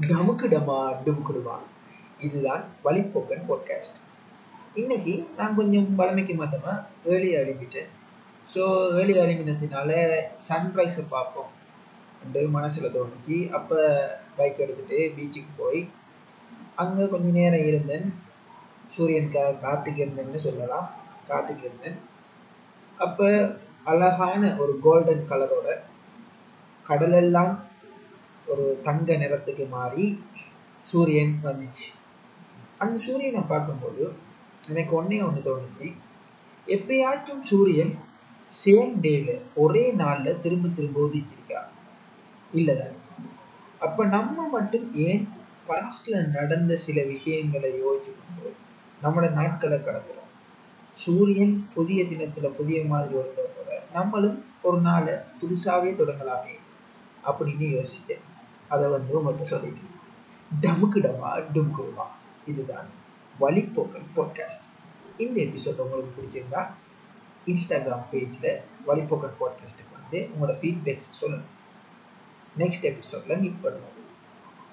டமுக்கு டமா டுமுக்குடுமா இதுதான் வழிப்போக்கன் பாட்காஸ்ட் இன்னைக்கு நான் கொஞ்சம் வளமைக்கு மாத்தமா ஏர்லியாக எழுப்பிட்டேன் ஸோ ஏர்லி எழுப்பினத்தினால சன்ரைஸை பார்ப்போம் என்று மனசில் தோணுச்சு. அப்போ பைக் எடுத்துகிட்டு பீச்சுக்கு போய் அங்கே கொஞ்ச நேரம் இருந்தேன். சூரியனுக்காக காத்துக்கிருந்தேன்னு சொல்லலாம். காத்துக்கிருந்தேன் அப்போ அழகான ஒரு கோல்டன் கலரோட கடலெல்லாம் ஒரு தங்க நிறத்துக்கு மாறி சூரியன் வந்துச்சு. அந்த சூரியனை பார்க்கும்போது எனக்கு ஒன்றே ஒன்று தோணுச்சு. எப்பயாச்சும் சூரியன் சேம் டேல ஒரே நாளில் திரும்ப திரும்ப உதிச்சிருக்கா? இல்லைதான் அப்போ நம்ம மட்டும் ஏன் பாஸ்ட்ல நடந்த சில விஷயங்களை யோசிச்சு கொண்டு நம்மளோட நாட்களை கடத்துறோம்? சூரியன் புதிய தினத்துல புதிய மாதிரி வரும்போது கூட நம்மளும் ஒரு நாளை புதுசாவே தொடங்கலாமே அப்படின்னு யோசிச்சேன். அதை வந்து உங்கள்கிட்ட சொல்லிக்கிறேன் டமுக்கு டமா டுமுக்குடுமா இதுதான் வழிப்போக்கல் பாட்காஸ்ட் இந்த எபிசோட் உங்களுக்கு பிடிச்சிருந்தா இன்ஸ்டாகிராம் பேஜில் வழிப்போக்கல் பாட்காஸ்ட்டுக்கு வந்து உங்களோட ஃபீட்பேக்ஸ் சொல்லுங்கள் நெக்ஸ்ட் எபிசோடில் மீட் பண்ணுவோம்.